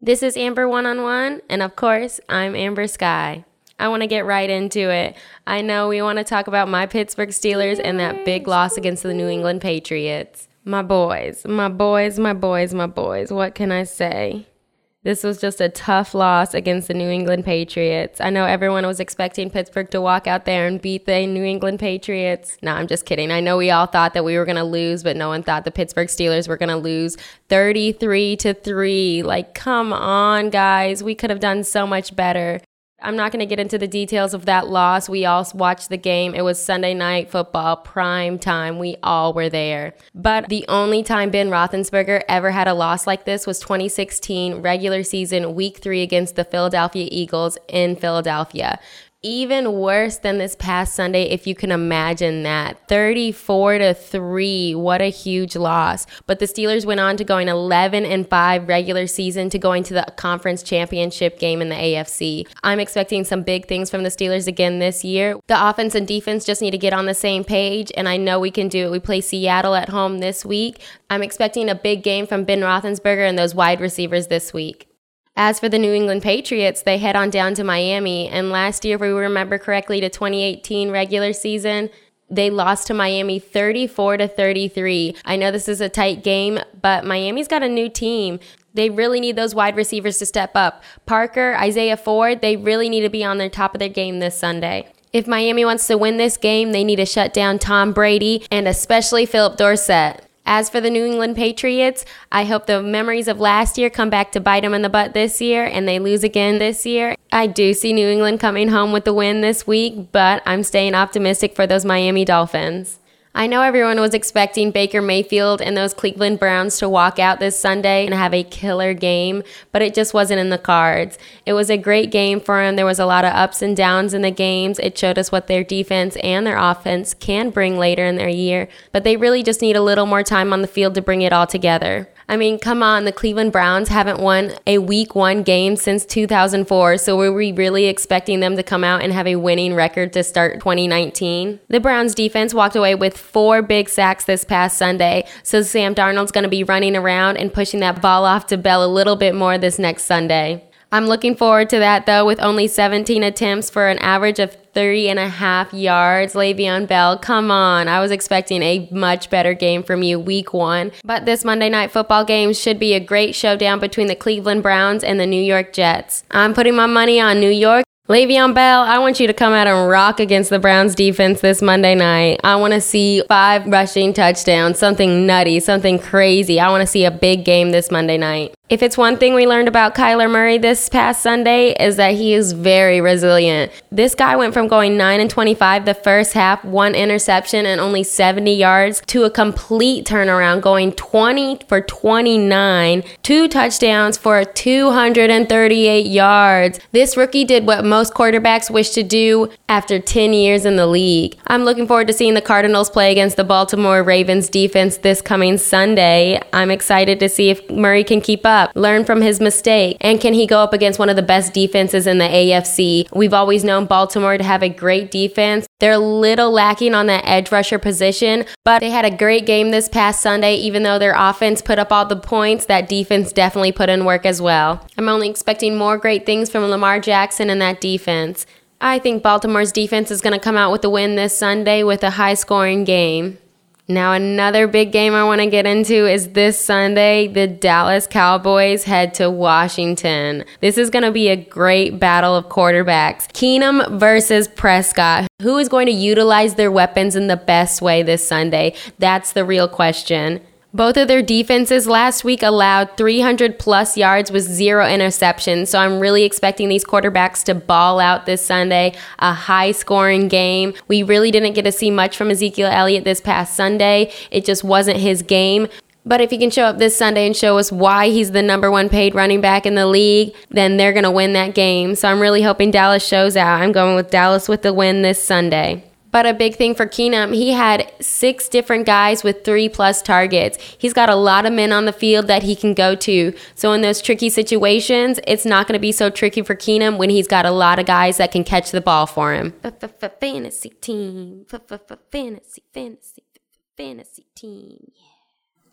This is Amber One on One, and of course, I'm Amber Sky. I want to get right into it. I know we want to talk about my Pittsburgh Steelers and that big loss against the New England Patriots. My boys, my boys, my boys, my boys. What can I say? This was just a tough loss against the New England Patriots. I know everyone was expecting Pittsburgh to walk out there and beat the New England Patriots. No, I'm just kidding. I know we all thought that we were going to lose, but no one thought the Pittsburgh Steelers were going to lose 33 to 3. Like, come on, guys. We could have done so much better. I'm not going to get into the details of that loss. We all watched the game. It was Sunday night football, prime time. We all were there. But the only time Ben Roethlisberger ever had a loss like this was 2016 regular season, week three against the Philadelphia Eagles in Philadelphia even worse than this past Sunday, if you can imagine that. 34 to 3. What a huge loss. But the Steelers went on to going 11 and 5 regular season to going to the conference championship game in the AFC. I'm expecting some big things from the Steelers again this year. The offense and defense just need to get on the same page, and I know we can do it. We play Seattle at home this week. I'm expecting a big game from Ben Roethlisberger and those wide receivers this week. As for the New England Patriots, they head on down to Miami. And last year, if we remember correctly, to 2018 regular season, they lost to Miami 34 to 33. I know this is a tight game, but Miami's got a new team. They really need those wide receivers to step up. Parker, Isaiah Ford, they really need to be on their top of their game this Sunday. If Miami wants to win this game, they need to shut down Tom Brady and especially Phillip Dorsett. As for the New England Patriots, I hope the memories of last year come back to bite them in the butt this year and they lose again this year. I do see New England coming home with the win this week, but I'm staying optimistic for those Miami Dolphins. I know everyone was expecting Baker Mayfield and those Cleveland Browns to walk out this Sunday and have a killer game, but it just wasn't in the cards. It was a great game for them. There was a lot of ups and downs in the games. It showed us what their defense and their offense can bring later in their year, but they really just need a little more time on the field to bring it all together. I mean, come on, the Cleveland Browns haven't won a week one game since 2004, so were we really expecting them to come out and have a winning record to start 2019? The Browns defense walked away with four big sacks this past Sunday, so Sam Darnold's going to be running around and pushing that ball off to Bell a little bit more this next Sunday. I'm looking forward to that though, with only 17 attempts for an average of three and a half yards. Le'Veon Bell, come on. I was expecting a much better game from you week one. But this Monday night football game should be a great showdown between the Cleveland Browns and the New York Jets. I'm putting my money on New York Le'Veon Bell, I want you to come out and rock against the Browns defense this Monday night. I want to see five rushing touchdowns, something nutty, something crazy. I want to see a big game this Monday night. If it's one thing we learned about Kyler Murray this past Sunday is that he is very resilient. This guy went from going 9 and 25 the first half, one interception and only 70 yards to a complete turnaround going 20 for 29, two touchdowns for 238 yards. This rookie did what most quarterbacks wish to do after 10 years in the league. I'm looking forward to seeing the Cardinals play against the Baltimore Ravens defense this coming Sunday. I'm excited to see if Murray can keep up, learn from his mistake, and can he go up against one of the best defenses in the AFC? We've always known Baltimore to have a great defense. They're a little lacking on that edge rusher position, but they had a great game this past Sunday. Even though their offense put up all the points, that defense definitely put in work as well. I'm only expecting more great things from Lamar Jackson and that defense. I think Baltimore's defense is going to come out with a win this Sunday with a high scoring game. Now, another big game I want to get into is this Sunday. The Dallas Cowboys head to Washington. This is going to be a great battle of quarterbacks. Keenum versus Prescott. Who is going to utilize their weapons in the best way this Sunday? That's the real question. Both of their defenses last week allowed 300 plus yards with zero interceptions. So I'm really expecting these quarterbacks to ball out this Sunday, a high scoring game. We really didn't get to see much from Ezekiel Elliott this past Sunday. It just wasn't his game. But if he can show up this Sunday and show us why he's the number one paid running back in the league, then they're going to win that game. So I'm really hoping Dallas shows out. I'm going with Dallas with the win this Sunday. But a big thing for Keenum, he had six different guys with three plus targets. He's got a lot of men on the field that he can go to. So in those tricky situations, it's not going to be so tricky for Keenum when he's got a lot of guys that can catch the ball for him. Fantasy team, fantasy, fantasy, fantasy team.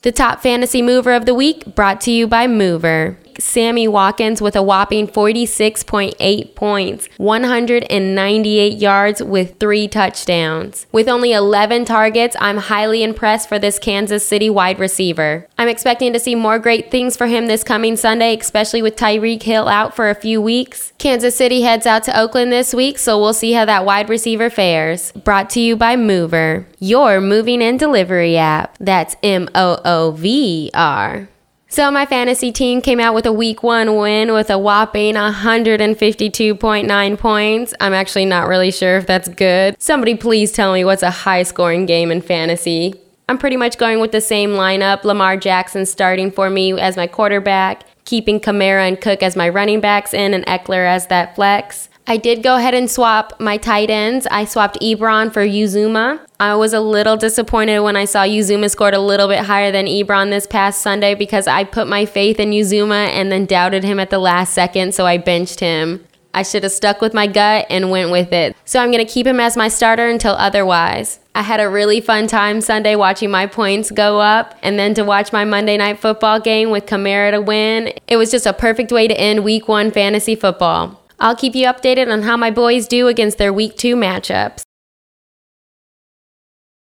The top fantasy mover of the week brought to you by Moovr. Sammy Watkins with a whopping 46.8 points, 198 yards with three touchdowns. With only 11 targets, I'm highly impressed for this Kansas City wide receiver. I'm expecting to see more great things for him this coming Sunday, especially with Tyreek Hill out for a few weeks. Kansas City heads out to Oakland this week, so we'll see how that wide receiver fares. Brought to you by Moovr, your moving and delivery app. That's M O O V R. So my fantasy team came out with a week one win with a whopping 152.9 points. I'm actually not really sure if that's good. Somebody please tell me what's a high scoring game in fantasy. I'm pretty much going with the same lineup. Lamar Jackson starting for me as my quarterback, keeping Kamara and Cook as my running backs in, and Ekeler as that flex. I did go ahead and swap my tight ends. I swapped Ebron for Uzomah. I was a little disappointed when I saw Uzomah scored a little bit higher than Ebron this past Sunday because I put my faith in Uzomah and then doubted him at the last second, so I benched him. I should have stuck with my gut and went with it. So I'm going to keep him as my starter until otherwise. I had a really fun time Sunday watching my points go up and then to watch my Monday night football game with Kamara to win. It was just a perfect way to end week one fantasy football. I'll keep you updated on how my boys do against their week two matchups.